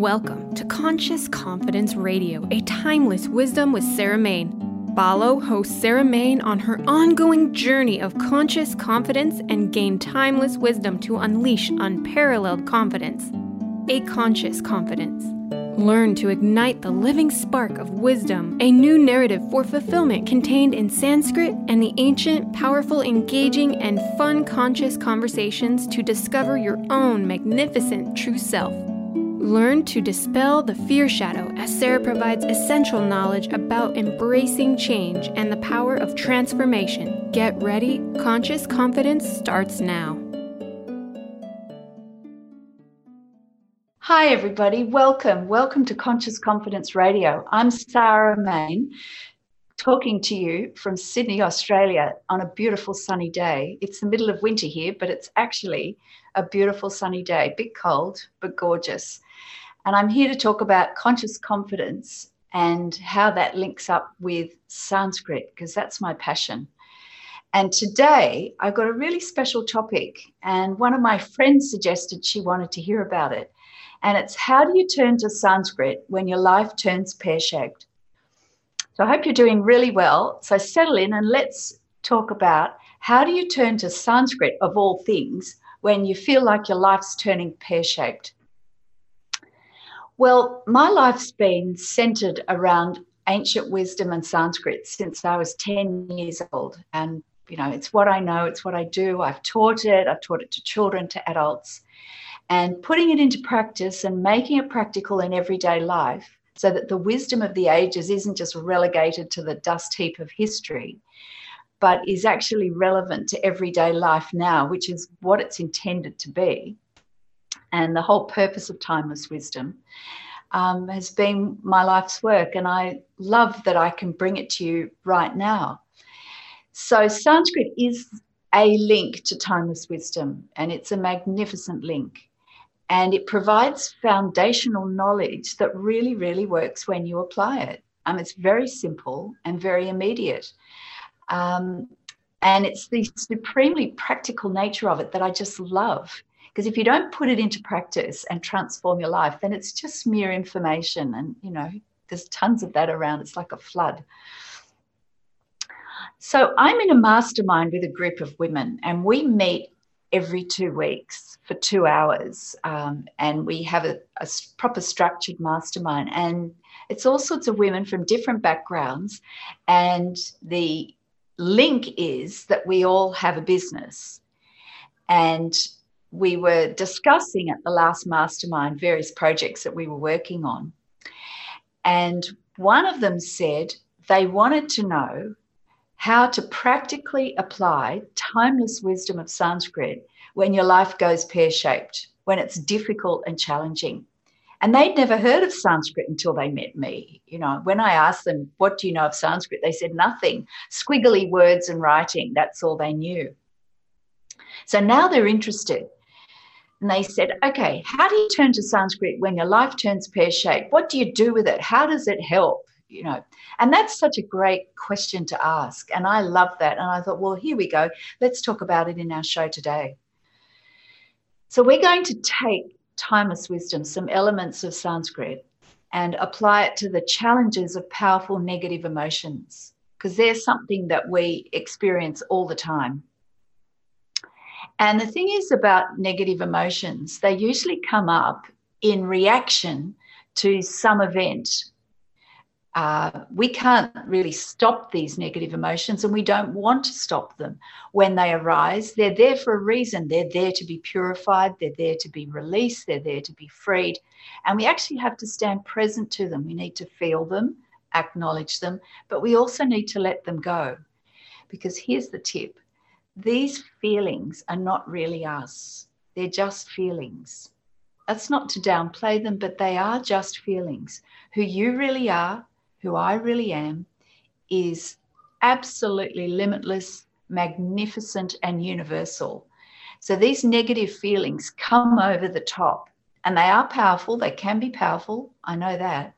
Welcome to Conscious Confidence Radio, a timeless wisdom with Sarah Main. Follow host Sarah Main on her ongoing journey of conscious confidence and gain timeless wisdom to unleash unparalleled confidence. A conscious confidence. Learn to ignite the living spark of wisdom, a new narrative for fulfillment contained in Sanskrit and the ancient, powerful, engaging, and fun conscious conversations to discover your own magnificent true self. Learn to dispel the fear shadow as Sarah provides essential knowledge about embracing change and the power of transformation. Get ready, conscious confidence starts now. Hi, everybody. Welcome. Welcome to Conscious Confidence Radio. I'm Sarah Main, talking to you from Sydney, Australia, on a beautiful sunny day. It's the middle of winter here, but it's actually a beautiful sunny day. Bit cold, but gorgeous. And I'm here to talk about conscious confidence and how that links up with Sanskrit, because that's my passion. And today I've got a really special topic, and one of my friends suggested she wanted to hear about it. And it's how do you turn to Sanskrit when your life turns pear shaped? So I hope you're doing really well. So settle in and let's talk about how do you turn to Sanskrit of all things when you feel like your life's turning pear shaped? Well, my life's been centered around ancient wisdom and Sanskrit since I was 10 years old. And, you know, it's what I know, it's what I do. I've taught it, I've taught it to children, to adults. And putting it into practice and making it practical in everyday life so that the wisdom of the ages isn't just relegated to the dust heap of history, but is actually relevant to everyday life now, which is what it's intended to be and the whole purpose of timeless wisdom um, has been my life's work. And I love that I can bring it to you right now. So, Sanskrit is a link to timeless wisdom, and it's a magnificent link. And it provides foundational knowledge that really, really works when you apply it. Um, it's very simple and very immediate. Um, and it's the supremely practical nature of it that I just love. Because if you don't put it into practice and transform your life, then it's just mere information. And, you know, there's tons of that around. It's like a flood. So I'm in a mastermind with a group of women, and we meet every two weeks for two hours. Um, and we have a, a proper structured mastermind. And it's all sorts of women from different backgrounds. And the link is that we all have a business. And we were discussing at the last mastermind various projects that we were working on. And one of them said they wanted to know how to practically apply timeless wisdom of Sanskrit when your life goes pear shaped, when it's difficult and challenging. And they'd never heard of Sanskrit until they met me. You know, when I asked them, What do you know of Sanskrit? They said nothing. Squiggly words and writing, that's all they knew. So now they're interested. And they said, okay, how do you turn to Sanskrit when your life turns pear shaped? What do you do with it? How does it help? You know, and that's such a great question to ask. And I love that. And I thought, well, here we go. Let's talk about it in our show today. So we're going to take timeless wisdom, some elements of Sanskrit, and apply it to the challenges of powerful negative emotions, because there's something that we experience all the time. And the thing is about negative emotions, they usually come up in reaction to some event. Uh, we can't really stop these negative emotions and we don't want to stop them when they arise. They're there for a reason. They're there to be purified, they're there to be released, they're there to be freed. And we actually have to stand present to them. We need to feel them, acknowledge them, but we also need to let them go. Because here's the tip these feelings are not really us, they're just feelings. That's not to downplay them, but they are just feelings. Who you really are, who I really am, is absolutely limitless, magnificent, and universal. So these negative feelings come over the top and they are powerful. They can be powerful. I know that.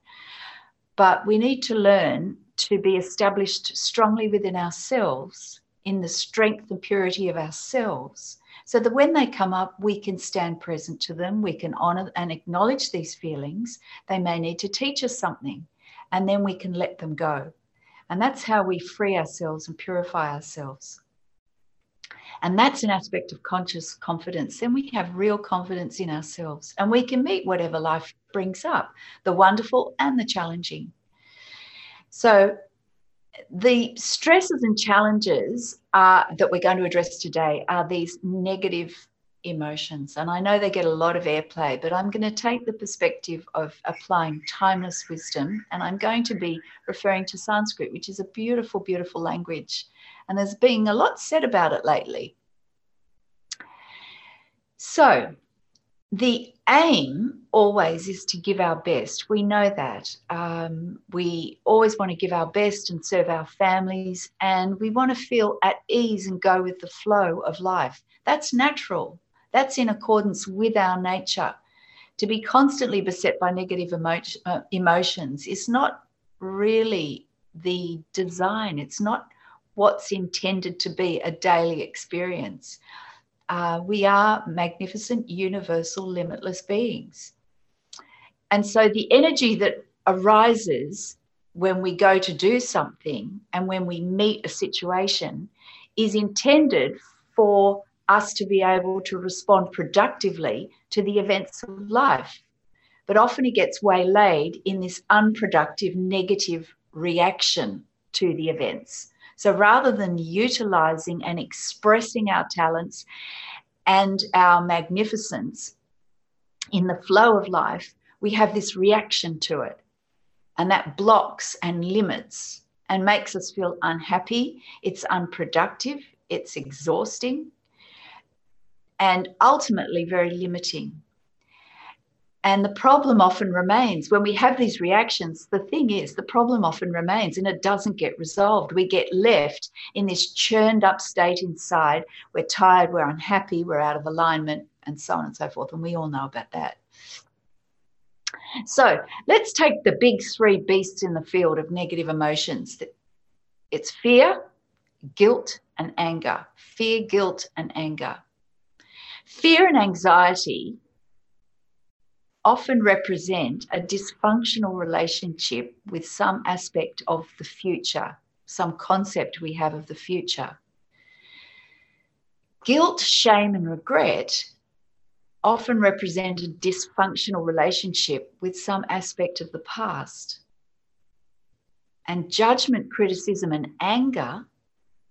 But we need to learn to be established strongly within ourselves in the strength and purity of ourselves so that when they come up, we can stand present to them, we can honor and acknowledge these feelings. They may need to teach us something, and then we can let them go. And that's how we free ourselves and purify ourselves. And that's an aspect of conscious confidence. Then we have real confidence in ourselves and we can meet whatever life brings up the wonderful and the challenging. So, the stresses and challenges are, that we're going to address today are these negative emotions. And I know they get a lot of airplay, but I'm going to take the perspective of applying timeless wisdom. And I'm going to be referring to Sanskrit, which is a beautiful, beautiful language. And there's been a lot said about it lately. So, the aim always is to give our best. We know that. Um, we always want to give our best and serve our families, and we want to feel at ease and go with the flow of life. That's natural. That's in accordance with our nature. To be constantly beset by negative emo- uh, emotions is not really the design, it's not what's intended to be a daily experience uh, we are magnificent, universal, limitless beings. And so the energy that arises when we go to do something and when we meet a situation is intended for us to be able to respond productively to the events of life. But often it gets waylaid in this unproductive, negative reaction to the events. So rather than utilizing and expressing our talents and our magnificence in the flow of life, we have this reaction to it. And that blocks and limits and makes us feel unhappy. It's unproductive. It's exhausting. And ultimately, very limiting. And the problem often remains when we have these reactions. The thing is, the problem often remains and it doesn't get resolved. We get left in this churned up state inside. We're tired, we're unhappy, we're out of alignment, and so on and so forth. And we all know about that. So let's take the big three beasts in the field of negative emotions it's fear, guilt, and anger. Fear, guilt, and anger. Fear and anxiety often represent a dysfunctional relationship with some aspect of the future, some concept we have of the future. Guilt, shame, and regret often represent a dysfunctional relationship with some aspect of the past. And judgment, criticism, and anger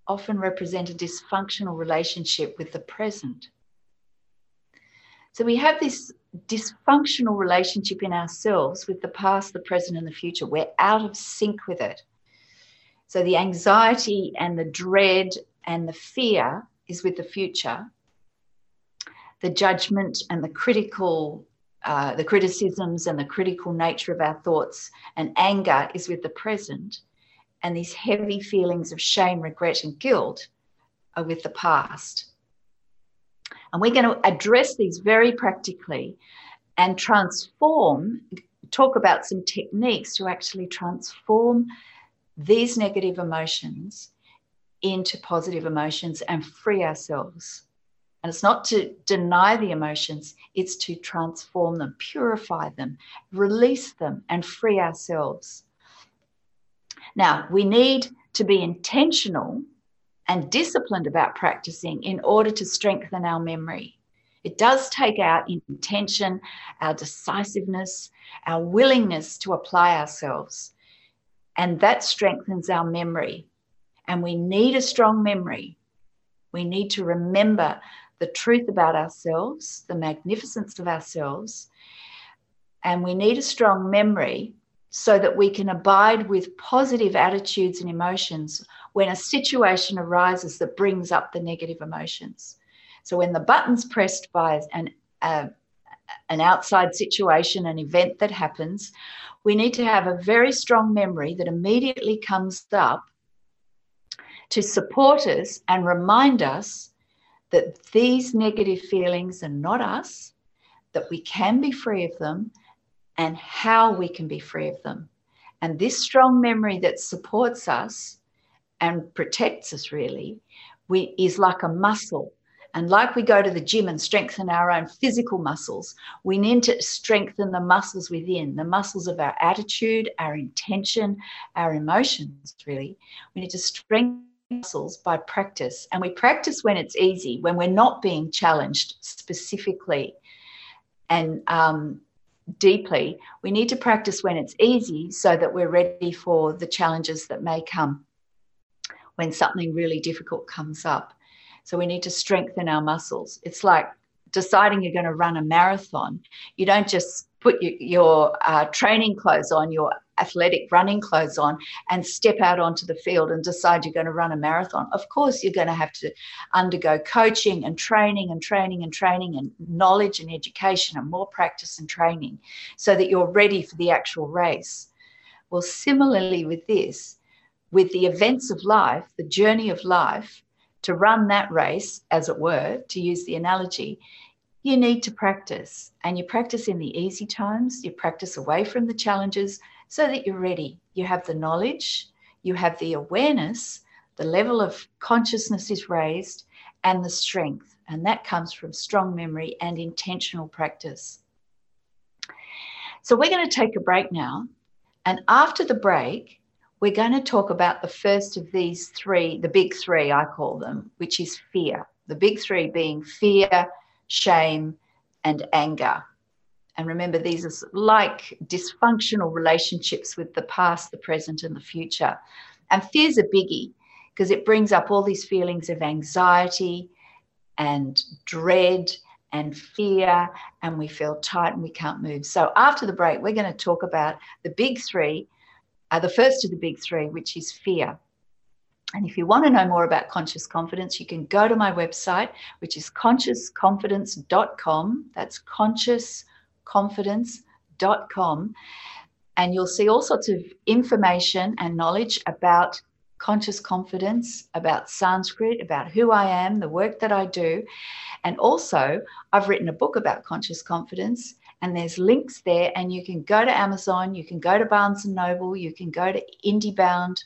often represent a dysfunctional relationship with the present. So we have this dysfunctional relationship in ourselves with the past, the present, and the future. We're out of sync with it. So the anxiety and the dread and the fear is with the future. The judgment and the critical, uh, the criticisms and the critical nature of our thoughts and anger is with the present. And these heavy feelings of shame, regret, and guilt are with the past. And we're going to address these very practically and transform, talk about some techniques to actually transform these negative emotions into positive emotions and free ourselves. And it's not to deny the emotions, it's to transform them, purify them, release them, and free ourselves. Now, we need to be intentional and disciplined about practicing in order to strengthen our memory. It does take our intention, our decisiveness, our willingness to apply ourselves. And that strengthens our memory. And we need a strong memory. We need to remember the truth about ourselves, the magnificence of ourselves. And we need a strong memory so that we can abide with positive attitudes and emotions when a situation arises that brings up the negative emotions. So when the button's pressed by an, uh, an outside situation, an event that happens, we need to have a very strong memory that immediately comes up to support us and remind us that these negative feelings are not us, that we can be free of them, and how we can be free of them. And this strong memory that supports us and protects us really we, is like a muscle And like we go to the gym and strengthen our own physical muscles, we need to strengthen the muscles within, the muscles of our attitude, our intention, our emotions, really. We need to strengthen muscles by practice. And we practice when it's easy, when we're not being challenged specifically and um, deeply. We need to practice when it's easy so that we're ready for the challenges that may come when something really difficult comes up. So we need to strengthen our muscles. It's like deciding you're going to run a marathon. You don't just put your, your uh, training clothes on, your athletic running clothes on, and step out onto the field and decide you're going to run a marathon. Of course, you're going to have to undergo coaching and training and training and training and knowledge and education and more practice and training so that you're ready for the actual race. Well, similarly with this, with the events of life, the journey of life, to run that race, as it were, to use the analogy, you need to practice. And you practice in the easy times, you practice away from the challenges so that you're ready. You have the knowledge, you have the awareness, the level of consciousness is raised, and the strength. And that comes from strong memory and intentional practice. So we're going to take a break now. And after the break, we're going to talk about the first of these three, the big three, I call them, which is fear. The big three being fear, shame, and anger. And remember, these are like dysfunctional relationships with the past, the present, and the future. And fear's a biggie because it brings up all these feelings of anxiety and dread and fear, and we feel tight and we can't move. So, after the break, we're going to talk about the big three, uh, the first of the big three, which is fear. And if you want to know more about conscious confidence, you can go to my website, which is consciousconfidence.com. That's consciousconfidence.com. And you'll see all sorts of information and knowledge about conscious confidence, about Sanskrit, about who I am, the work that I do. And also, I've written a book about conscious confidence, and there's links there. And you can go to Amazon, you can go to Barnes and Noble, you can go to IndieBound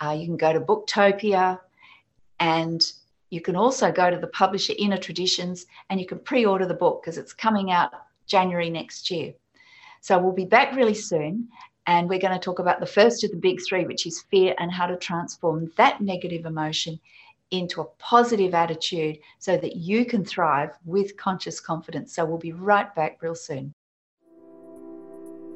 uh, you can go to Booktopia and you can also go to the publisher Inner Traditions and you can pre order the book because it's coming out January next year. So we'll be back really soon and we're going to talk about the first of the big three, which is fear and how to transform that negative emotion into a positive attitude so that you can thrive with conscious confidence. So we'll be right back real soon.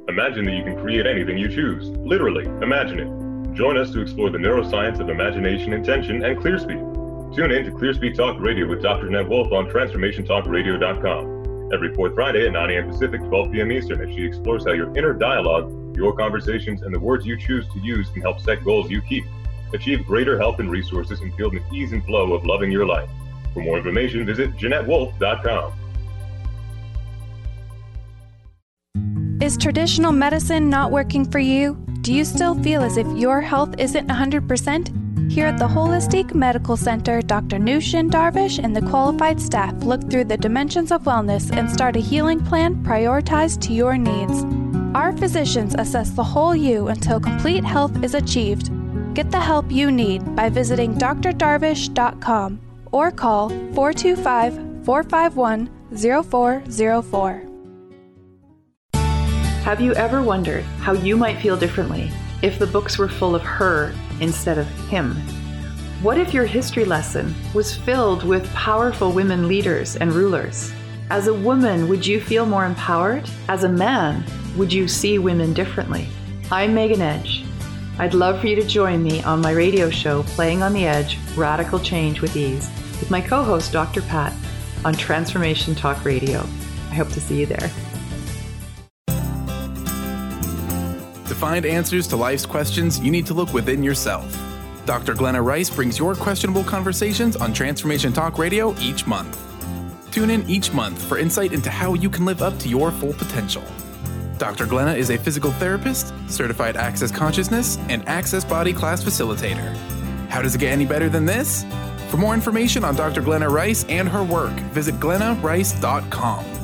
Imagine that you can create anything you choose. Literally, imagine it. Join us to explore the neuroscience of imagination, intention, and ClearSpeak. Tune in to ClearSpeak Talk Radio with Dr. Ned Wolf on TransformationTalkRadio.com every fourth Friday at 9 a.m. Pacific, 12 p.m. Eastern as she explores how your inner dialogue, your conversations, and the words you choose to use can help set goals you keep. Achieve greater health and resources and feel the ease and flow of loving your life. For more information, visit JeanetteWolf.com. Is traditional medicine not working for you? Do you still feel as if your health isn't 100%? Here at the Holistic Medical Center, Dr. Nushin Darvish and the qualified staff look through the dimensions of wellness and start a healing plan prioritized to your needs. Our physicians assess the whole you until complete health is achieved. Get the help you need by visiting drdarvish.com or call 425 451 0404. Have you ever wondered how you might feel differently if the books were full of her instead of him? What if your history lesson was filled with powerful women leaders and rulers? As a woman, would you feel more empowered? As a man, would you see women differently? I'm Megan Edge. I'd love for you to join me on my radio show, Playing on the Edge Radical Change with Ease, with my co host, Dr. Pat, on Transformation Talk Radio. I hope to see you there. To find answers to life's questions, you need to look within yourself. Dr. Glenna Rice brings your questionable conversations on Transformation Talk Radio each month. Tune in each month for insight into how you can live up to your full potential. Dr. Glenna is a physical therapist, certified access consciousness, and access body class facilitator. How does it get any better than this? For more information on Dr. Glenna Rice and her work, visit glennarice.com.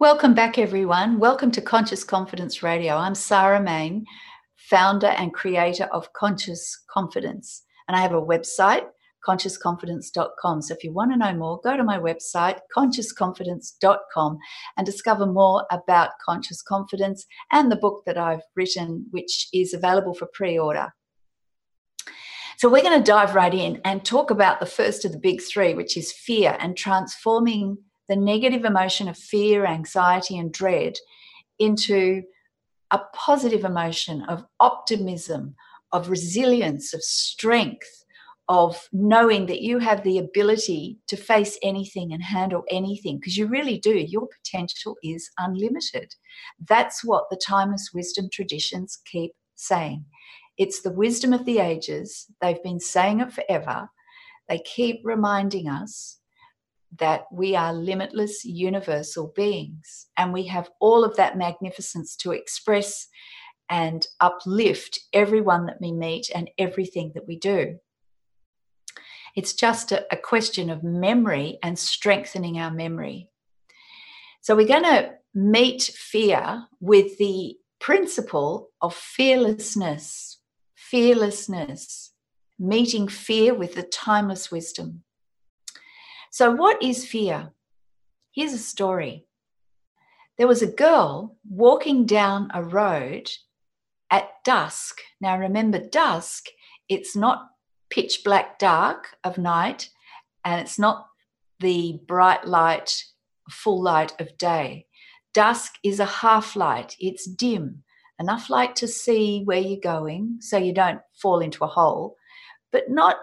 Welcome back, everyone. Welcome to Conscious Confidence Radio. I'm Sarah Main, founder and creator of Conscious Confidence. And I have a website, consciousconfidence.com. So if you want to know more, go to my website, consciousconfidence.com, and discover more about conscious confidence and the book that I've written, which is available for pre order. So we're going to dive right in and talk about the first of the big three, which is fear and transforming the negative emotion of fear, anxiety, and dread into a positive emotion of optimism, of resilience, of strength, of knowing that you have the ability to face anything and handle anything, because you really do. Your potential is unlimited. That's what the timeless wisdom traditions keep saying. It's the wisdom of the ages. They've been saying it forever. They keep reminding us that we are limitless universal beings and we have all of that magnificence to express and uplift everyone that we meet and everything that we do. It's just a, a question of memory and strengthening our memory. So, we're going to meet fear with the principle of fearlessness, fearlessness, meeting fear with the timeless wisdom. So, what is fear? Here's a story. There was a girl walking down a road at dusk. Now, remember, dusk, it's not pitch black dark of night, and it's not the bright light, full light of day. Dusk is a half light, it's dim, enough light to see where you're going so you don't fall into a hole, but not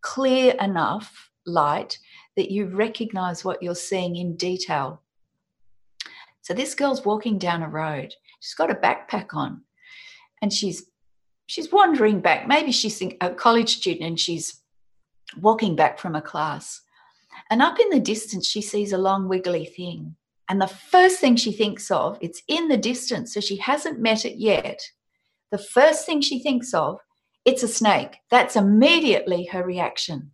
clear enough light that you recognize what you're seeing in detail. So this girl's walking down a road. She's got a backpack on and she's she's wandering back. Maybe she's a college student and she's walking back from a class. And up in the distance, she sees a long wiggly thing. And the first thing she thinks of, it's in the distance, so she hasn't met it yet. The first thing she thinks of, it's a snake. That's immediately her reaction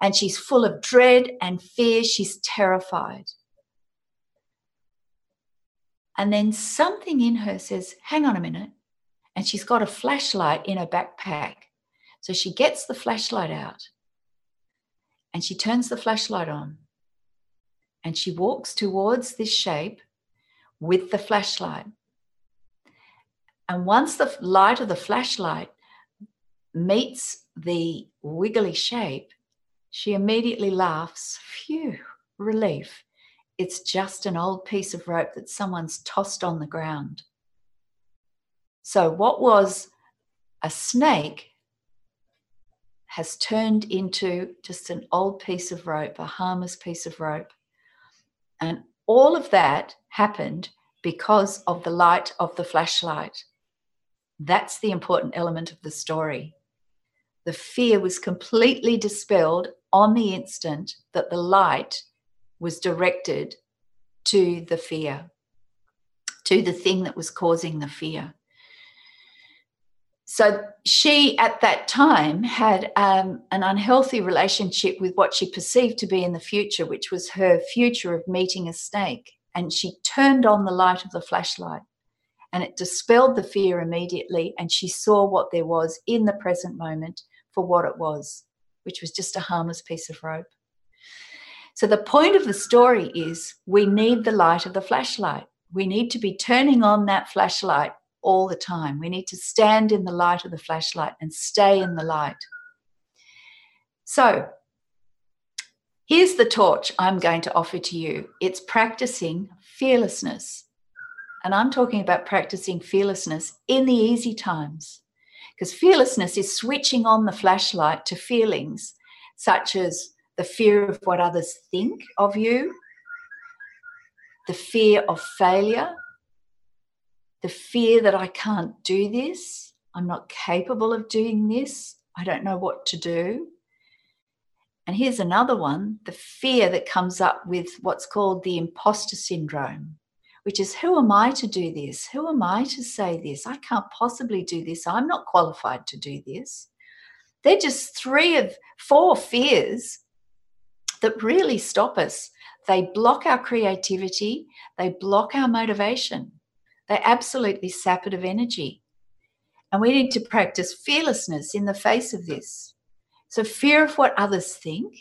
and she's full of dread and fear. She's terrified. And then something in her says, Hang on a minute. And she's got a flashlight in her backpack. So she gets the flashlight out and she turns the flashlight on and she walks towards this shape with the flashlight. And once the light of the flashlight meets the wiggly shape, she immediately laughs. Phew, relief. It's just an old piece of rope that someone's tossed on the ground. So, what was a snake has turned into just an old piece of rope, a harmless piece of rope. And all of that happened because of the light of the flashlight. That's the important element of the story. The fear was completely dispelled on the instant that the light was directed to the fear, to the thing that was causing the fear. So she, at that time, had um, an unhealthy relationship with what she perceived to be in the future, which was her future of meeting a snake. And she turned on the light of the flashlight and it dispelled the fear immediately. And she saw what there was in the present moment for what it was which was just a harmless piece of rope. So, the point of the story is we need the light of the flashlight. We need to be turning on that flashlight all the time. We need to stand in the light of the flashlight and stay in the light. So, here's the torch I'm going to offer to you it's practicing fearlessness. And I'm talking about practicing fearlessness in the easy times. Because fearlessness is switching on the flashlight to feelings such as the fear of what others think of you, the fear of failure, the fear that I can't do this, I'm not capable of doing this, I don't know what to do. And here's another one the fear that comes up with what's called the imposter syndrome, which is who am I to do this? Who am I to say this? I can't possibly do this. I'm not qualified to do this. They're just three of four fears that really stop us. They block our creativity, they block our motivation, they absolutely sap it of energy. And we need to practice fearlessness in the face of this. So, fear of what others think.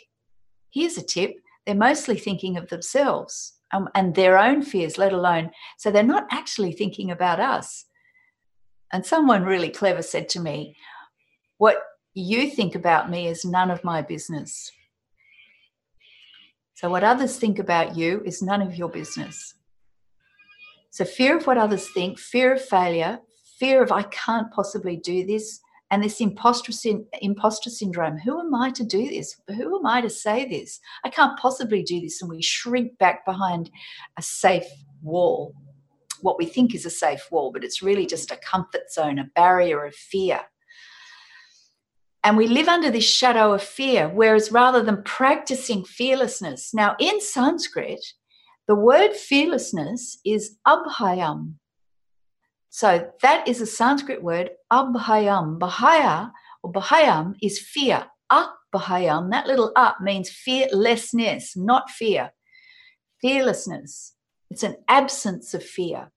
Here's a tip they're mostly thinking of themselves um, and their own fears, let alone, so they're not actually thinking about us. And someone really clever said to me, What you think about me is none of my business. So, what others think about you is none of your business. So, fear of what others think, fear of failure, fear of I can't possibly do this, and this imposter, imposter syndrome. Who am I to do this? Who am I to say this? I can't possibly do this. And we shrink back behind a safe wall, what we think is a safe wall, but it's really just a comfort zone, a barrier of fear. And we live under this shadow of fear, whereas rather than practicing fearlessness, now in Sanskrit, the word fearlessness is abhayam. So that is a Sanskrit word, abhayam. Bahaya or bahayam is fear. Ah, abhayam, that little up means fearlessness, not fear. Fearlessness. It's an absence of fear.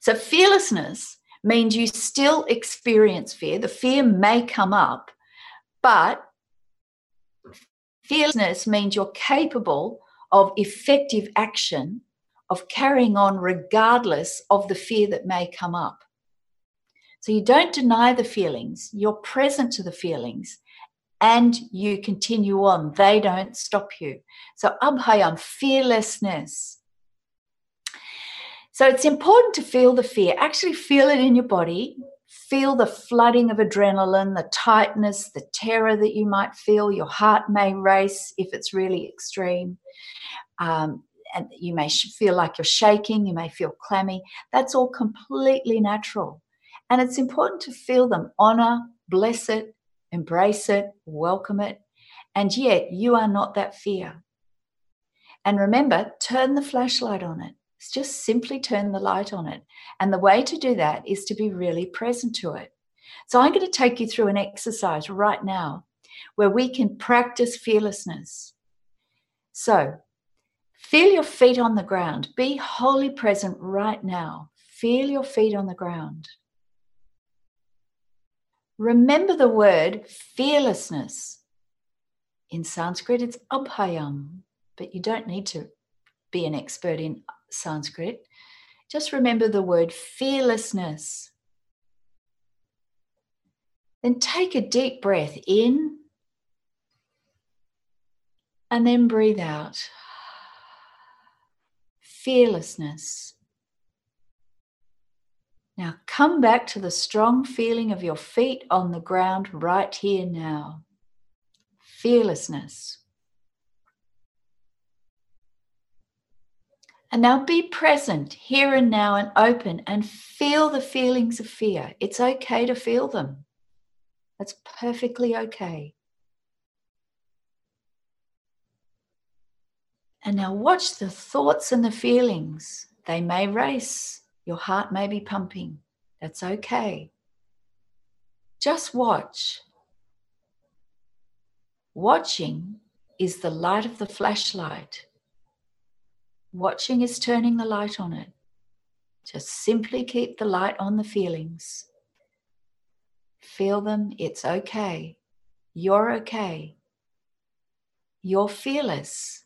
So fearlessness means you still experience fear. The fear may come up, but fearlessness means you're capable of effective action, of carrying on regardless of the fear that may come up. So you don't deny the feelings, you're present to the feelings, and you continue on. They don't stop you. So abhayam, fearlessness. So it's important to feel the fear. Actually, feel it in your body. Feel the flooding of adrenaline, the tightness, the terror that you might feel. Your heart may race if it's really extreme. Um, and you may feel like you're shaking, you may feel clammy. That's all completely natural. And it's important to feel them, honor, bless it, embrace it, welcome it. And yet, you are not that fear. And remember, turn the flashlight on it just simply turn the light on it. And the way to do that is to be really present to it. So I'm going to take you through an exercise right now where we can practice fearlessness. So feel your feet on the ground. Be wholly present right now. Feel your feet on the ground. Remember the word fearlessness. In Sanskrit, it's abhayam, but you don't need to be an expert in Sanskrit, just remember the word fearlessness. Then take a deep breath in and then breathe out. Fearlessness. Now come back to the strong feeling of your feet on the ground right here now. Fearlessness. And now be present here and now and open and feel the feelings of fear. It's okay to feel them. That's perfectly okay. And now watch the thoughts and the feelings. They may race, your heart may be pumping. That's okay. Just watch. Watching is the light of the flashlight Watching is turning the light on it. Just simply keep the light on the feelings. Feel them, it's okay. You're okay. you're fearless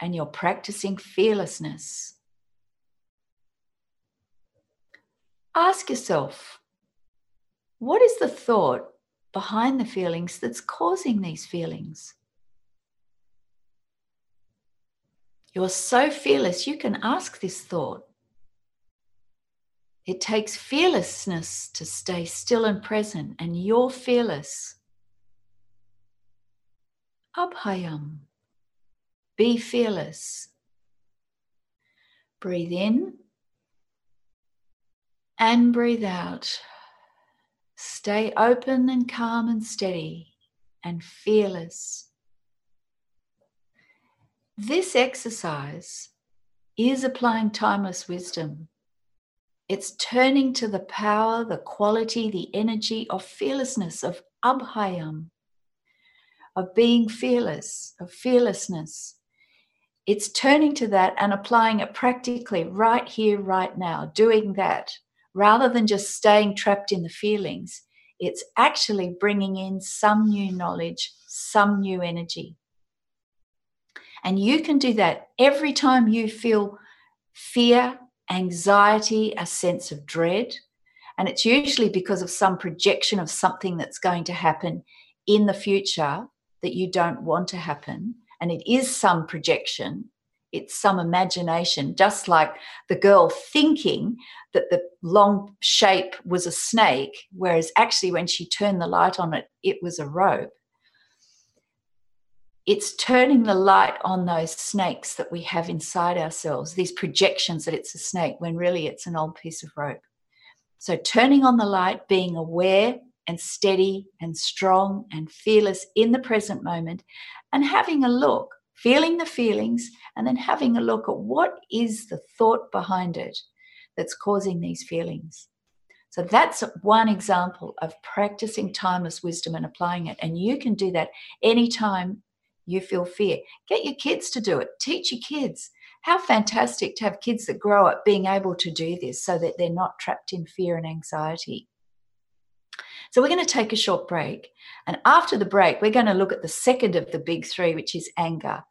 and you're practicing fearlessness. Ask yourself what is the thought behind the feelings that's causing these feelings? You're so fearless, you can ask this thought. It takes fearlessness to stay still and present, and you're fearless. Abhayam. Be fearless. Breathe in and breathe out. Stay open and calm and steady and fearless. This exercise is applying timeless wisdom. It's turning to the power, the quality, the energy of fearlessness, of abhayam, of being fearless, of fearlessness. It's turning to that and applying it practically right here, right now, doing that rather than just staying trapped in the feelings. It's actually bringing in some new knowledge, some new energy. And you can do that every time you feel fear, anxiety, a sense of dread. And it's usually because of some projection of something that's going to happen in the future that you don't want to happen. And it is some projection, it's some imagination, just like the girl thinking that the long shape was a snake, whereas actually, when she turned the light on it, it was a rope it's turning the light on those snakes that we have inside ourselves, these projections that it's a snake when really it's an old piece of rope. So, turning on the light, being aware and steady and strong and fearless in the present moment, and having a look, feeling the feelings, and then having a look at what is the thought behind it that's causing these feelings. So that's one example of practicing timeless wisdom and applying it. And you can do that anytime you feel fear. Get your kids to do it. Teach your kids. How fantastic to have kids that grow up being able to do this so that they're not trapped in fear and anxiety. So, we're going to take a short break. And after the break, we're going to look at the second of the big three, which is anger,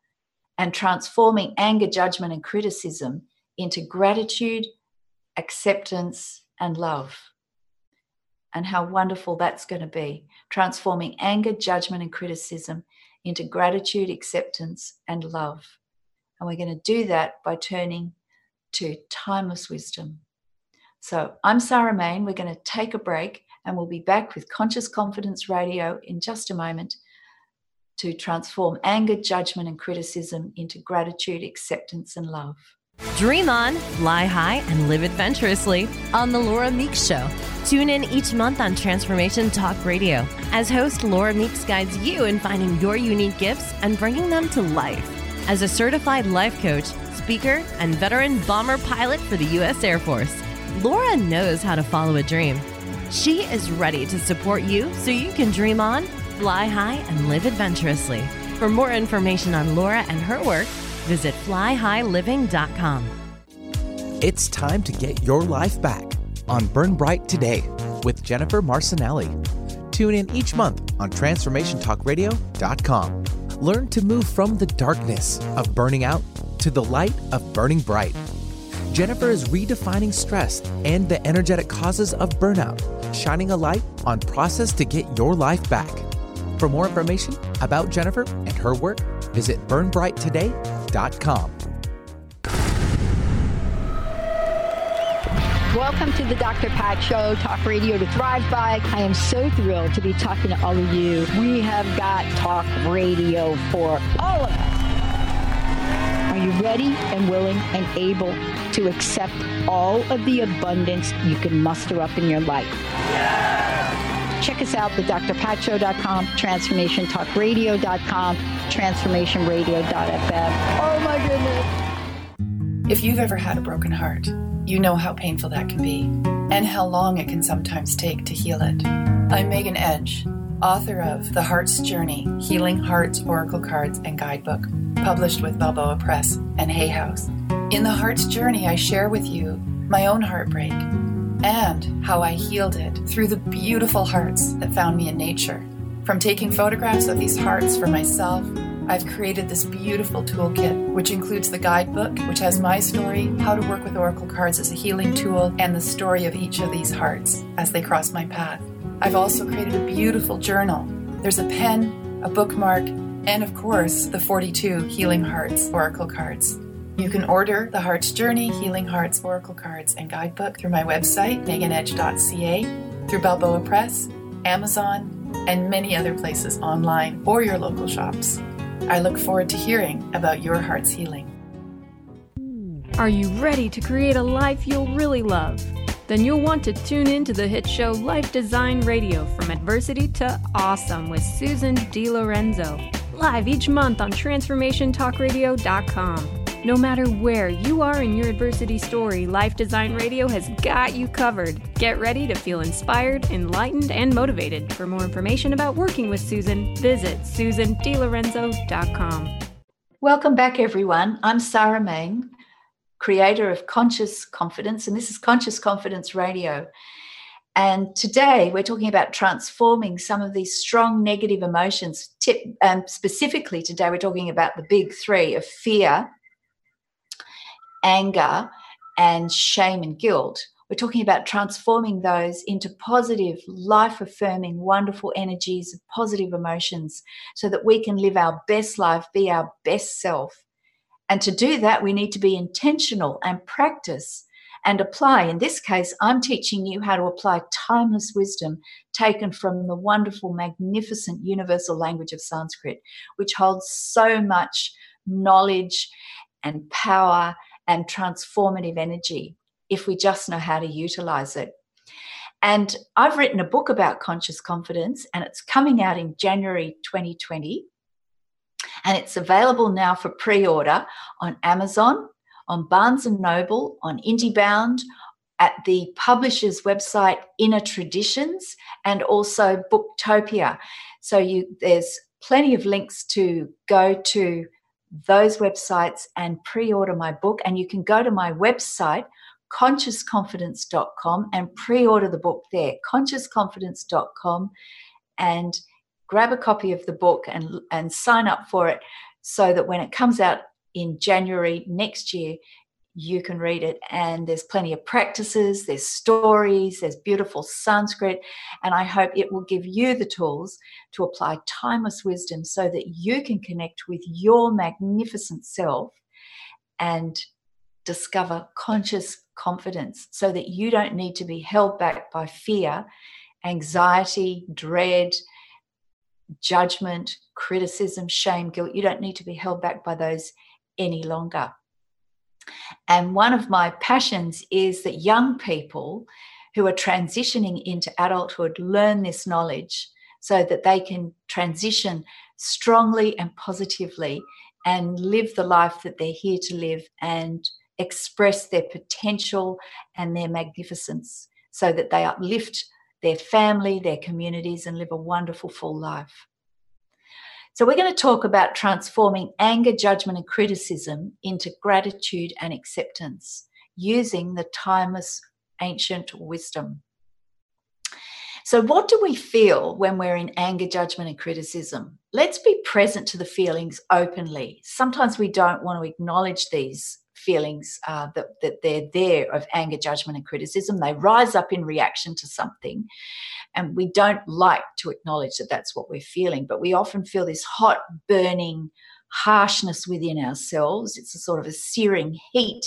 and transforming anger, judgment, and criticism into gratitude, acceptance, and love. And how wonderful that's going to be. Transforming anger, judgment, and criticism into gratitude, acceptance, and love. And we're going to do that by turning to timeless wisdom. So I'm Sarah Main. We're going to take a break and we'll be back with Conscious Confidence Radio in just a moment to transform anger, judgment, and criticism into gratitude, acceptance, and love. Dream on, fly high, and live adventurously on The Laura Meeks Show. Tune in each month on Transformation Talk Radio as host Laura Meeks guides you in finding your unique gifts and bringing them to life. As a certified life coach, speaker, and veteran bomber pilot for the U.S. Air Force, Laura knows how to follow a dream. She is ready to support you so you can dream on, fly high, and live adventurously. For more information on Laura and her work, Visit flyhighliving.com. It's time to get your life back on Burn Bright Today with Jennifer Marcinelli. Tune in each month on TransformationTalkRadio.com. Learn to move from the darkness of burning out to the light of burning bright. Jennifer is redefining stress and the energetic causes of burnout, shining a light on process to get your life back. For more information about Jennifer and her work, visit burnbrighttoday.com Welcome to the Dr. Pat Show, Talk Radio to Thrive By. I am so thrilled to be talking to all of you. We have got talk radio for all of us. Ready and willing and able to accept all of the abundance you can muster up in your life? Check us out, at thedrpatshow.com, transformationtalkradio.com, transformationradio.fm. Oh my goodness. If you've ever had a broken heart, you know how painful that can be and how long it can sometimes take to heal it. I'm Megan Edge, author of The Heart's Journey Healing Hearts Oracle Cards and Guidebook, published with Balboa Press and Hay House. In The Heart's Journey, I share with you my own heartbreak and how I healed it through the beautiful hearts that found me in nature. From taking photographs of these hearts for myself I've created this beautiful toolkit, which includes the guidebook, which has my story, how to work with oracle cards as a healing tool, and the story of each of these hearts as they cross my path. I've also created a beautiful journal. There's a pen, a bookmark, and of course, the 42 Healing Hearts Oracle cards. You can order the Heart's Journey, Healing Hearts Oracle cards and guidebook through my website, meganedge.ca, through Balboa Press, Amazon, and many other places online or your local shops. I look forward to hearing about your heart's healing. Are you ready to create a life you'll really love? Then you'll want to tune in to the hit show Life Design Radio from Adversity to Awesome with Susan DiLorenzo, live each month on TransformationTalkRadio.com. No matter where you are in your adversity story, Life Design Radio has got you covered. Get ready to feel inspired, enlightened, and motivated. For more information about working with Susan, visit susandlorenzo.com. Welcome back, everyone. I'm Sarah Mane, creator of Conscious Confidence, and this is Conscious Confidence Radio. And today we're talking about transforming some of these strong negative emotions. Tip, um, specifically, today we're talking about the big three of fear, anger, and shame and guilt. We're talking about transforming those into positive, life affirming, wonderful energies, of positive emotions, so that we can live our best life, be our best self. And to do that, we need to be intentional and practice and apply. In this case, I'm teaching you how to apply timeless wisdom taken from the wonderful, magnificent universal language of Sanskrit, which holds so much knowledge and power and transformative energy if we just know how to utilize it. And I've written a book about conscious confidence, and it's coming out in January 2020. And it's available now for pre order on Amazon, on Barnes and Noble, on IndieBound, at the publisher's website Inner Traditions, and also Booktopia. So you, there's plenty of links to go to those websites and pre order my book. And you can go to my website, consciousconfidence.com, and pre order the book there, consciousconfidence.com, and grab a copy of the book and, and sign up for it so that when it comes out in January next year, you can read it. And there's plenty of practices, there's stories, there's beautiful Sanskrit. And I hope it will give you the tools to apply timeless wisdom so that you can connect with your magnificent self and discover conscious confidence so that you don't need to be held back by fear, anxiety, dread, judgment, criticism, shame, guilt. You don't need to be held back by those any longer. And one of my passions is that young people who are transitioning into adulthood learn this knowledge so that they can transition strongly and positively and live the life that they're here to live and express their potential and their magnificence so that they uplift their family, their communities, and live a wonderful full life. So, we're going to talk about transforming anger, judgment, and criticism into gratitude and acceptance using the timeless ancient wisdom. So, what do we feel when we're in anger, judgment, and criticism? Let's be present to the feelings openly. Sometimes we don't want to acknowledge these feelings uh, that, that they're there of anger, judgment, and criticism. They rise up in reaction to something. And we don't like to acknowledge that that's what we're feeling, but we often feel this hot, burning harshness within ourselves. It's a sort of a searing heat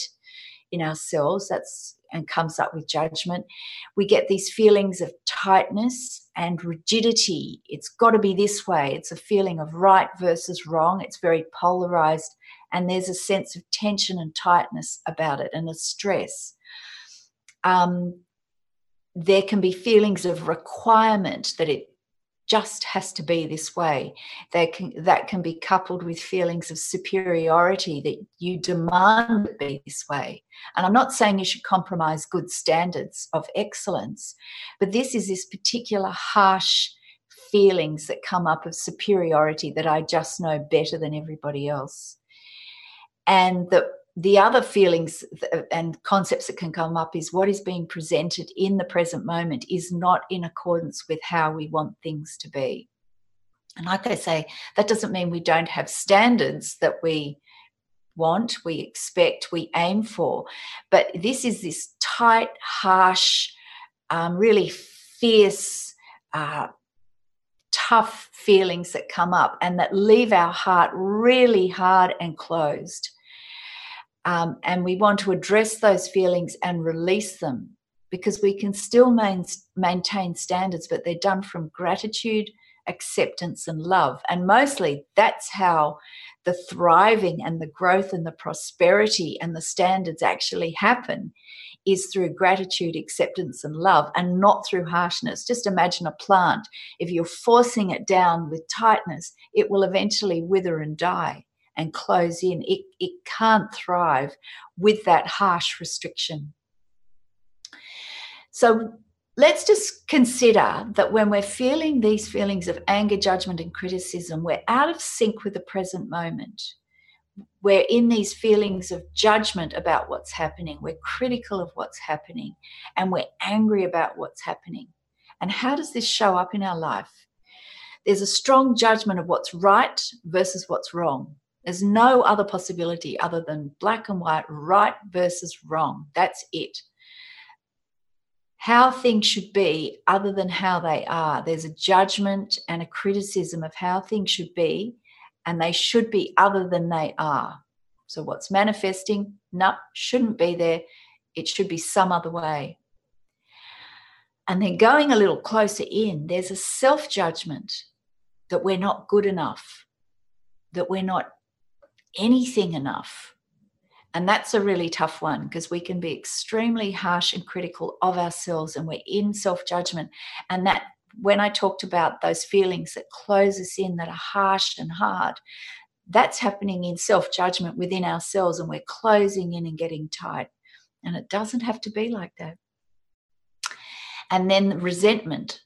in ourselves that's and comes up with judgment. We get these feelings of tightness and rigidity. It's got to be this way. It's a feeling of right versus wrong. It's very polarized, and there's a sense of tension and tightness about it and a stress. Um, there can be feelings of requirement that it just has to be this way. Can, that can be coupled with feelings of superiority that you demand it be this way. And I'm not saying you should compromise good standards of excellence, but this is this particular harsh feelings that come up of superiority that I just know better than everybody else. And that the other feelings and concepts that can come up is what is being presented in the present moment is not in accordance with how we want things to be. And like I say, that doesn't mean we don't have standards that we want, we expect, we aim for. But this is this tight, harsh, um, really fierce, uh, tough feelings that come up and that leave our heart really hard and closed. Um, and we want to address those feelings and release them because we can still main, maintain standards, but they're done from gratitude, acceptance, and love. And mostly that's how the thriving and the growth and the prosperity and the standards actually happen is through gratitude, acceptance, and love, and not through harshness. Just imagine a plant. If you're forcing it down with tightness, it will eventually wither and die and close in. It, it can't thrive with that harsh restriction. So let's just consider that when we're feeling these feelings of anger, judgment, and criticism, we're out of sync with the present moment. We're in these feelings of judgment about what's happening. We're critical of what's happening and we're angry about what's happening. And how does this show up in our life? There's a strong judgment of what's right versus what's wrong. There's no other possibility other than black and white, right versus wrong. That's it how things should be other than how they are. There's a judgment and a criticism of how things should be, and they should be other than they are. So, what's manifesting? No, shouldn't be there. It should be some other way. And then going a little closer in, there's a self judgment that we're not good enough, that we're not anything enough, and that's a really tough one because we can be extremely harsh and critical of ourselves and we're in self judgment. And that, when I talked about those feelings that close us in, that are harsh and hard, that's happening in self judgment within ourselves and we're closing in and getting tight. And it doesn't have to be like that. And then resentment.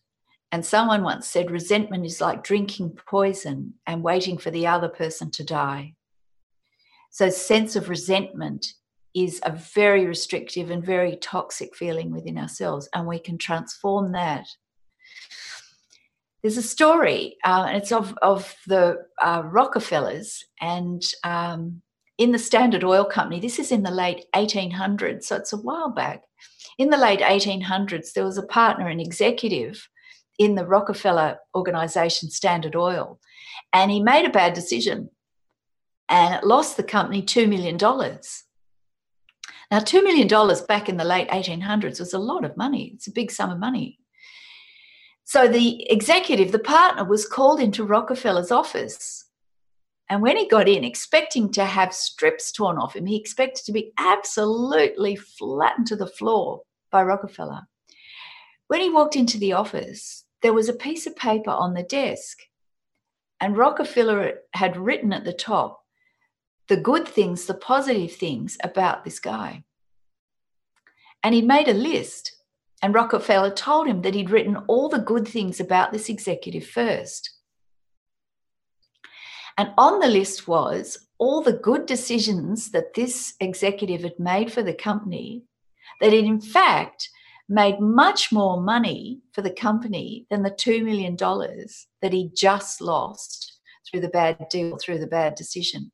And someone once said resentment is like drinking poison and waiting for the other person to die. So, sense of resentment is a very restrictive and very toxic feeling within ourselves, and we can transform that. There's a story, uh, and it's of, of the uh, Rockefellers and um, in the Standard Oil Company. This is in the late 1800s, so it's a while back. In the late 1800s, there was a partner, an executive in the Rockefeller organization, Standard Oil, and he made a bad decision and it lost the company $2 million. Now, $2 million back in the late 1800s was a lot of money. It's a big sum of money. So the executive, the partner, was called into Rockefeller's office. And when he got in, expecting to have strips torn off him, he expected to be absolutely flattened to the floor by Rockefeller. When he walked into the office, there was a piece of paper on the desk. And Rockefeller had written at the top, the good things, the positive things about this guy. And he made a list. And Rockefeller told him that he'd written all the good things about this executive first. And on the list was all the good decisions that this executive had made for the company, that it in fact made much more money for the company than the $2 million that he just lost through the bad deal, through the bad decision.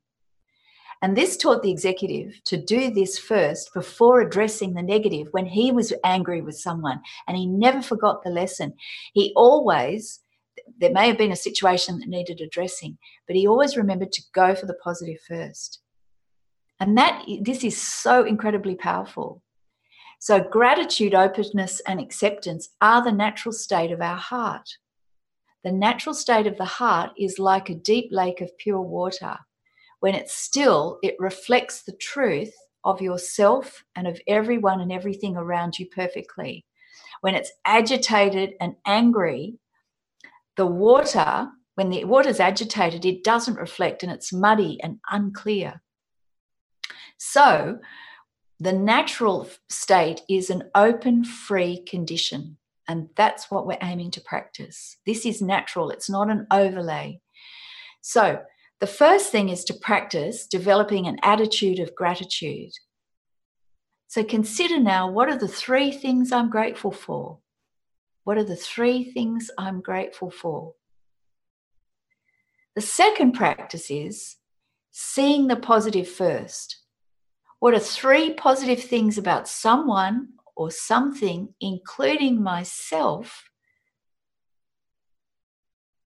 And this taught the executive to do this first before addressing the negative when he was angry with someone. And he never forgot the lesson. He always, there may have been a situation that needed addressing, but he always remembered to go for the positive first. And that this is so incredibly powerful. So, gratitude, openness, and acceptance are the natural state of our heart. The natural state of the heart is like a deep lake of pure water when it's still, it reflects the truth of yourself and of everyone and everything around you perfectly. When it's agitated and angry, the water, when the water is agitated, it doesn't reflect and it's muddy and unclear. So, the natural state is an open, free condition. And that's what we're aiming to practice. This is natural, it's not an overlay. So, the first thing is to practice developing an attitude of gratitude. So consider now what are the three things I'm grateful for? What are the three things I'm grateful for? The second practice is seeing the positive first. What are three positive things about someone or something, including myself,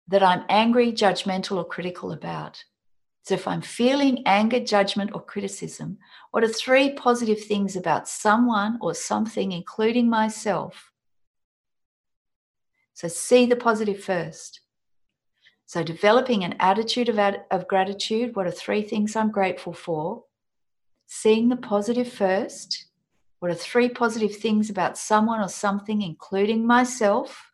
that I'm angry, judgmental, or critical about? So if I'm feeling anger, judgment, or criticism, what are three positive things about someone or something, including myself? So see the positive first. So developing an attitude of, of gratitude. What are three things I'm grateful for? Seeing the positive first. What are three positive things about someone or something, including myself?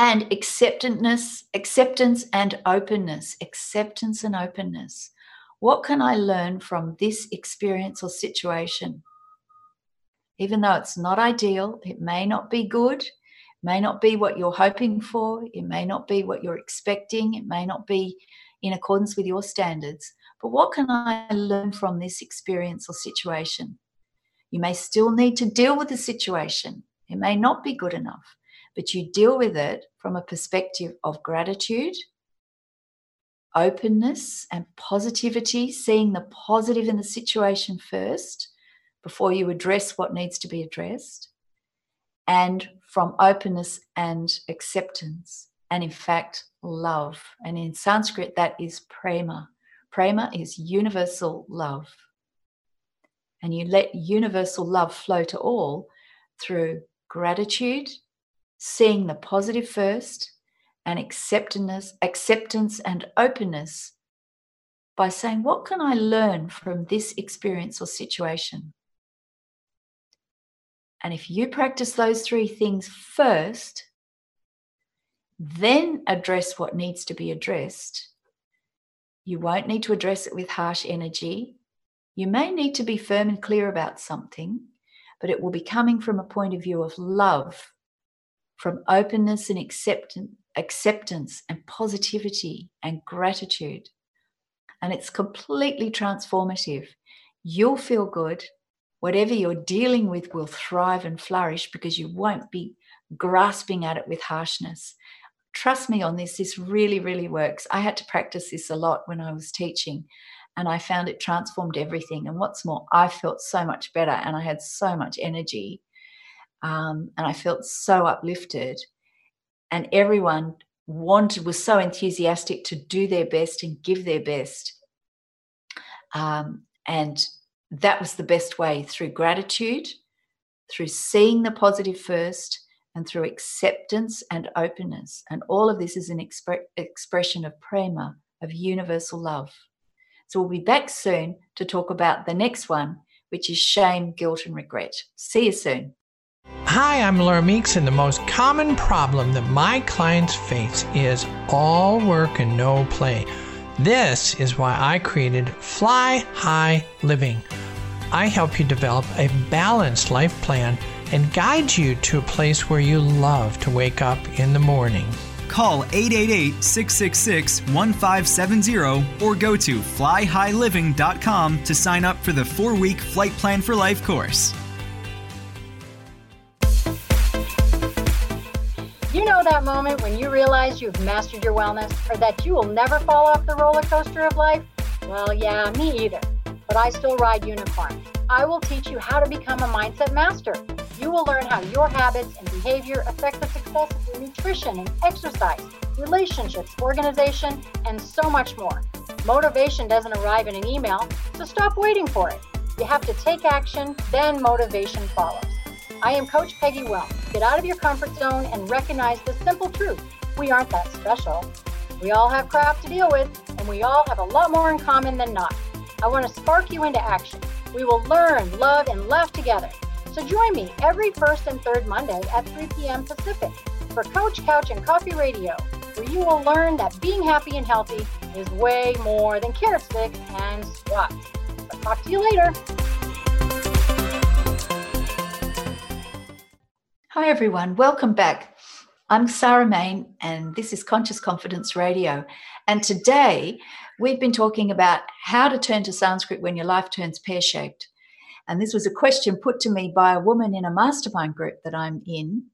And acceptance acceptance and openness acceptance and openness. What can i learn from this experience or situation? Even though it's not ideal it may not be good may not be what you're hoping for it may not be what you're expecting it may not be in accordance with your standards but what can i learn from this experience or situation? You may still need to deal with the situation. It may not be good enough but you deal with it from a perspective of gratitude, openness, and positivity, seeing the positive in the situation first before you address what needs to be addressed, and from openness and acceptance, and in fact, love. And in Sanskrit, that is prema. Prema is universal love. And you let universal love flow to all through gratitude seeing the positive first and acceptance, acceptance and openness by saying, What can I learn from this experience or situation? And if you practice those three things first, then address what needs to be addressed. You won't need to address it with harsh energy. You may need to be firm and clear about something, but it will be coming from a point of view of love from openness and acceptance, acceptance and positivity and gratitude. And it's completely transformative. You'll feel good. Whatever you're dealing with will thrive and flourish because you won't be grasping at it with harshness. Trust me on this, this really, really works. I had to practice this a lot when I was teaching, and I found it transformed everything. And what's more, I felt so much better and I had so much energy um, and I felt so uplifted. And everyone wanted was so enthusiastic to do their best and give their best. Um, and that was the best way through gratitude, through seeing the positive first, and through acceptance and openness. And all of this is an expre- expression of prema, of universal love. So we'll be back soon to talk about the next one, which is shame, guilt, and regret. See you soon. Hi, I'm Laura Meeks, and the most common problem that my clients face is all work and no play. This is why I created Fly High Living. I help you develop a balanced life plan and guide you to a place where you love to wake up in the morning. Call 888 666 1570 or go to flyhighliving.com to sign up for the four week Flight Plan for Life course. You know that moment when you realize you've mastered your wellness or that you will never fall off the roller coaster of life? Well, yeah, me either. But I still ride unicorns. I will teach you how to become a mindset master. You will learn how your habits and behavior affect the success of your nutrition and exercise, relationships, organization, and so much more. Motivation doesn't arrive in an email, so stop waiting for it. You have to take action, then motivation follows. I am Coach Peggy Wellness. Get out of your comfort zone and recognize the simple truth we aren't that special. We all have crap to deal with, and we all have a lot more in common than not. I want to spark you into action. We will learn, love, and laugh together. So join me every first and third Monday at 3 p.m. Pacific for Coach Couch and Coffee Radio, where you will learn that being happy and healthy is way more than carrot sticks and squats. So talk to you later. Hi, everyone. Welcome back. I'm Sarah Mane, and this is Conscious Confidence Radio. And today we've been talking about how to turn to Sanskrit when your life turns pear shaped. And this was a question put to me by a woman in a mastermind group that I'm in.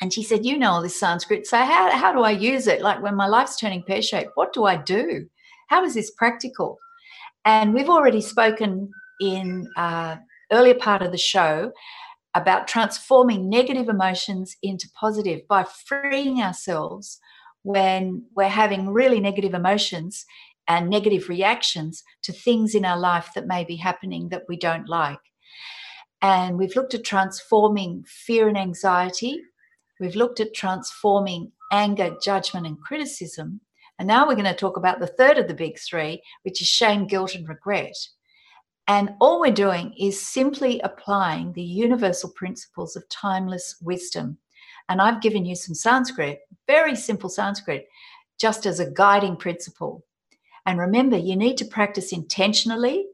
And she said, You know all this Sanskrit, so how, how do I use it? Like when my life's turning pear shaped, what do I do? How is this practical? And we've already spoken in uh, earlier part of the show about transforming negative emotions into positive by freeing ourselves when we're having really negative emotions and negative reactions to things in our life that may be happening that we don't like. And we've looked at transforming fear and anxiety. We've looked at transforming anger, judgment, and criticism. And now we're going to talk about the third of the big three, which is shame, guilt, and regret. And all we're doing is simply applying the universal principles of timeless wisdom. And I've given you some Sanskrit, very simple Sanskrit, just as a guiding principle. And remember, you need to practice intentionally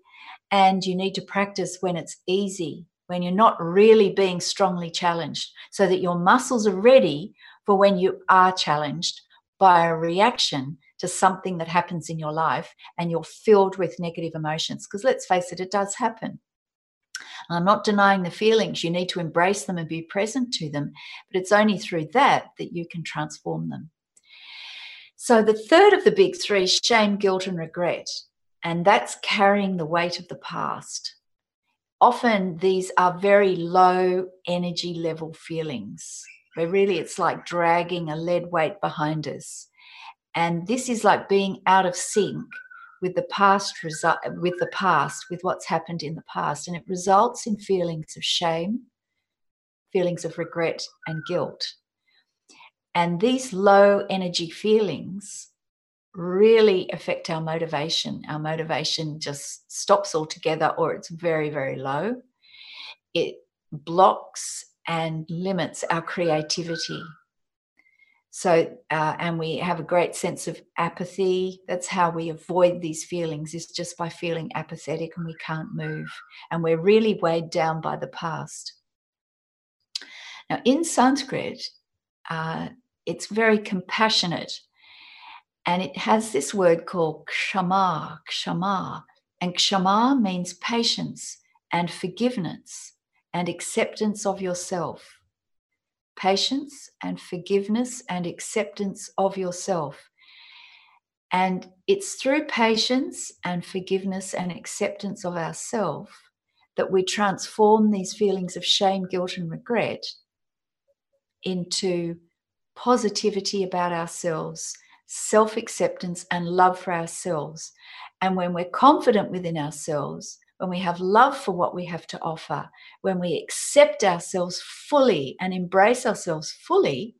and you need to practice when it's easy, when you're not really being strongly challenged, so that your muscles are ready for when you are challenged by a reaction to something that happens in your life and you're filled with negative emotions. Because let's face it, it does happen. I'm not denying the feelings. You need to embrace them and be present to them. But it's only through that that you can transform them. So the third of the big three shame, guilt, and regret. And that's carrying the weight of the past. Often these are very low energy level feelings where really it's like dragging a lead weight behind us. And this is like being out of sync with the past resu- with the past, with what's happened in the past. And it results in feelings of shame, feelings of regret and guilt. And these low energy feelings really affect our motivation. Our motivation just stops altogether, or it's very, very low. It blocks and limits our creativity. So, uh, and we have a great sense of apathy. That's how we avoid these feelings, is just by feeling apathetic and we can't move. And we're really weighed down by the past. Now, in Sanskrit, uh, it's very compassionate. And it has this word called kshama, kshama. And kshama means patience and forgiveness and acceptance of yourself patience and forgiveness and acceptance of yourself. And it's through patience and forgiveness and acceptance of ourself that we transform these feelings of shame, guilt, and regret into positivity about ourselves, self acceptance, and love for ourselves. And when we're confident within ourselves, when we have love for what we have to offer, when we accept ourselves fully and embrace ourselves fully,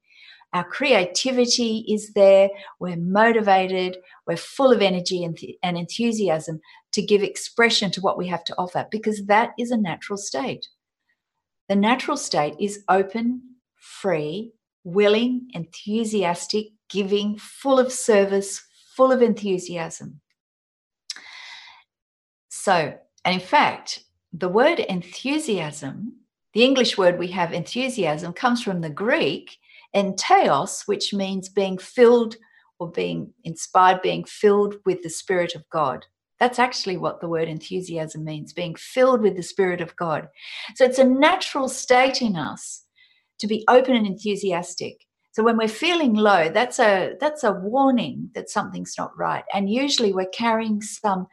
our creativity is there, we're motivated, we're full of energy and, th- and enthusiasm to give expression to what we have to offer because that is a natural state. The natural state is open, free, willing, enthusiastic, giving, full of service, full of enthusiasm. So, and in fact, the word enthusiasm, the English word we have enthusiasm, comes from the Greek entheos, which means being filled or being inspired, being filled with the Spirit of God. That's actually what the word enthusiasm means being filled with the Spirit of God. So it's a natural state in us to be open and enthusiastic. So when we're feeling low, that's a that's a warning that something's not right. And usually we're carrying some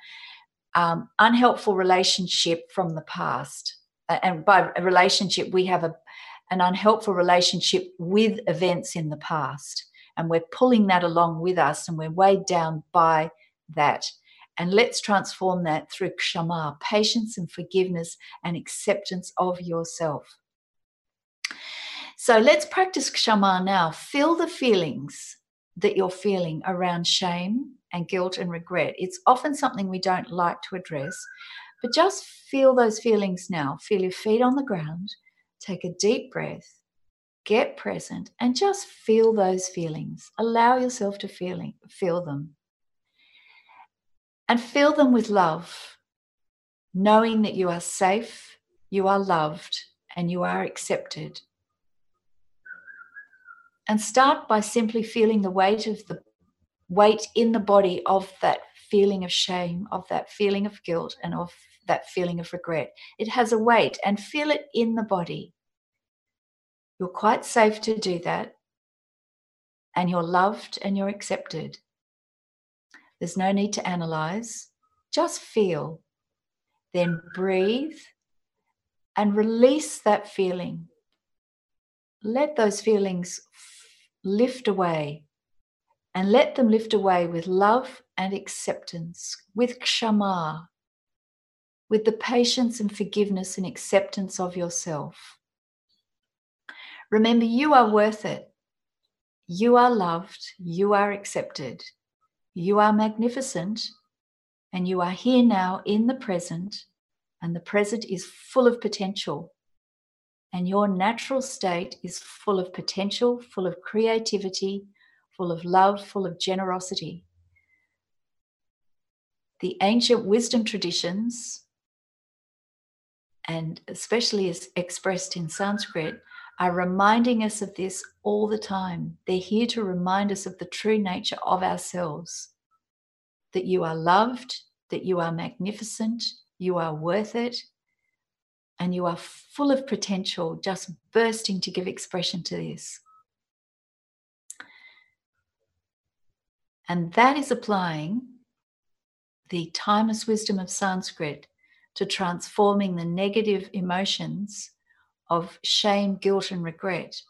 um, unhelpful relationship from the past. And by a relationship, we have a, an unhelpful relationship with events in the past. And we're pulling that along with us and we're weighed down by that. And let's transform that through kshama, patience and forgiveness and acceptance of yourself. So let's practice kshama now. Feel the feelings that you're feeling around shame, and guilt and regret. It's often something we don't like to address, but just feel those feelings now. Feel your feet on the ground, take a deep breath, get present, and just feel those feelings. Allow yourself to feeling, feel them. And feel them with love, knowing that you are safe, you are loved, and you are accepted. And start by simply feeling the weight of the weight in the body of that feeling of shame, of that feeling of guilt, and of that feeling of regret. It has a weight, and feel it in the body. You're quite safe to do that. And you're loved and you're accepted. There's no need to analyze. Just feel. Then breathe and release that feeling. Let those feelings lift away and let them lift away with love and acceptance, with kshama, with the patience and forgiveness and acceptance of yourself. Remember, you are worth it. You are loved. You are accepted. You are magnificent. And you are here now in the present. And the present is full of potential. And your natural state is full of potential, full of creativity, full of love, full of generosity. The ancient wisdom traditions, and especially as expressed in Sanskrit, are reminding us of this all the time. They're here to remind us of the true nature of ourselves that you are loved, that you are magnificent, you are worth it, and you are full of potential, just bursting to give expression to this. And that is applying the timeless wisdom of Sanskrit to transforming the negative emotions of shame, guilt, and regret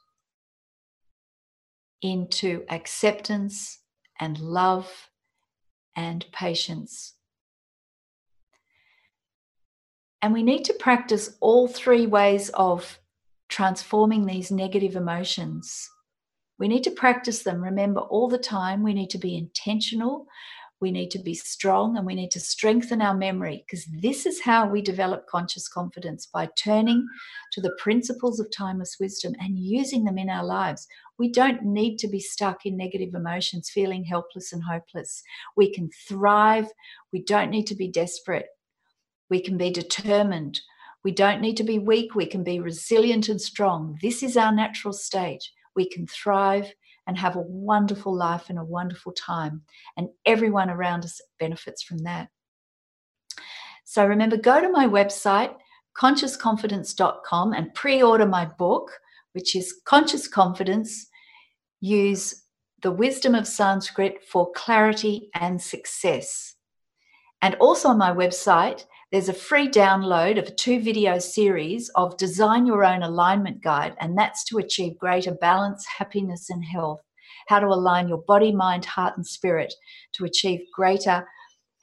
into acceptance and love and patience. And we need to practice all three ways of transforming these negative emotions. We need to practice them, remember, all the time. We need to be intentional we need to be strong and we need to strengthen our memory because this is how we develop conscious confidence by turning to the principles of timeless wisdom and using them in our lives. We don't need to be stuck in negative emotions, feeling helpless and hopeless. We can thrive. We don't need to be desperate. We can be determined. We don't need to be weak. We can be resilient and strong. This is our natural state. We can thrive and have a wonderful life and a wonderful time. And everyone around us benefits from that. So remember, go to my website, consciousconfidence.com, and pre order my book, which is Conscious Confidence Use the Wisdom of Sanskrit for Clarity and Success. And also on my website, there's a free download of a two video series of Design Your Own Alignment Guide, and that's to achieve greater balance, happiness, and health. How to align your body, mind, heart, and spirit to achieve greater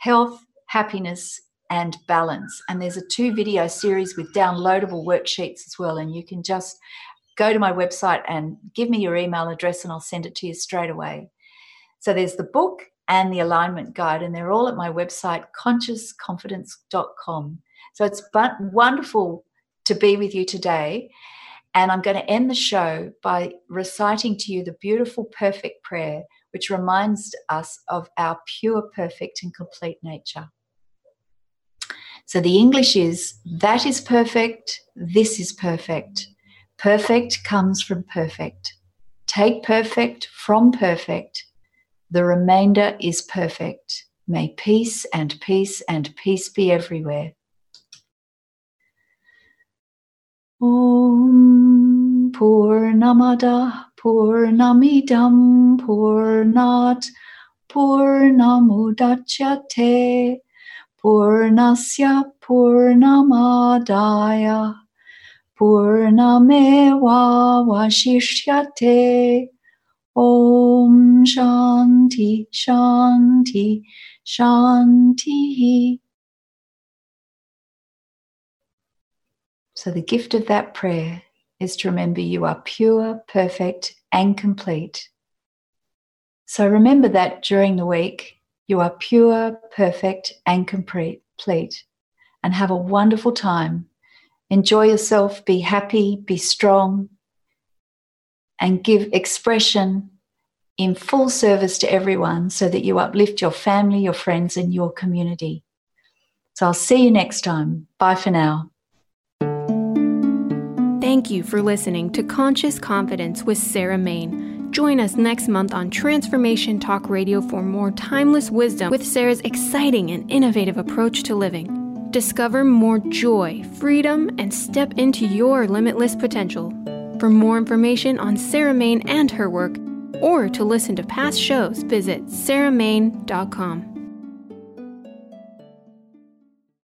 health, happiness, and balance. And there's a two video series with downloadable worksheets as well. And you can just go to my website and give me your email address, and I'll send it to you straight away. So there's the book, and the alignment guide, and they're all at my website, consciousconfidence.com. So it's wonderful to be with you today. And I'm going to end the show by reciting to you the beautiful, perfect prayer, which reminds us of our pure, perfect, and complete nature. So the English is that is perfect, this is perfect. Perfect comes from perfect. Take perfect from perfect the remainder is perfect. May peace and peace and peace be everywhere. Om Purnamada Purnamidam Purnat Purnamudachyate Purnasya Purnamadaya Purnameva Vashishyate Om Shanti Shanti Shanti. So, the gift of that prayer is to remember you are pure, perfect, and complete. So, remember that during the week, you are pure, perfect, and complete, and have a wonderful time. Enjoy yourself, be happy, be strong, and give expression in full service to everyone so that you uplift your family, your friends, and your community. So I'll see you next time. Bye for now. Thank you for listening to Conscious Confidence with Sarah Mane. Join us next month on Transformation Talk Radio for more timeless wisdom with Sarah's exciting and innovative approach to living. Discover more joy, freedom, and step into your limitless potential. For more information on Sarah Mane and her work, or to listen to past shows, visit sarahmane.com.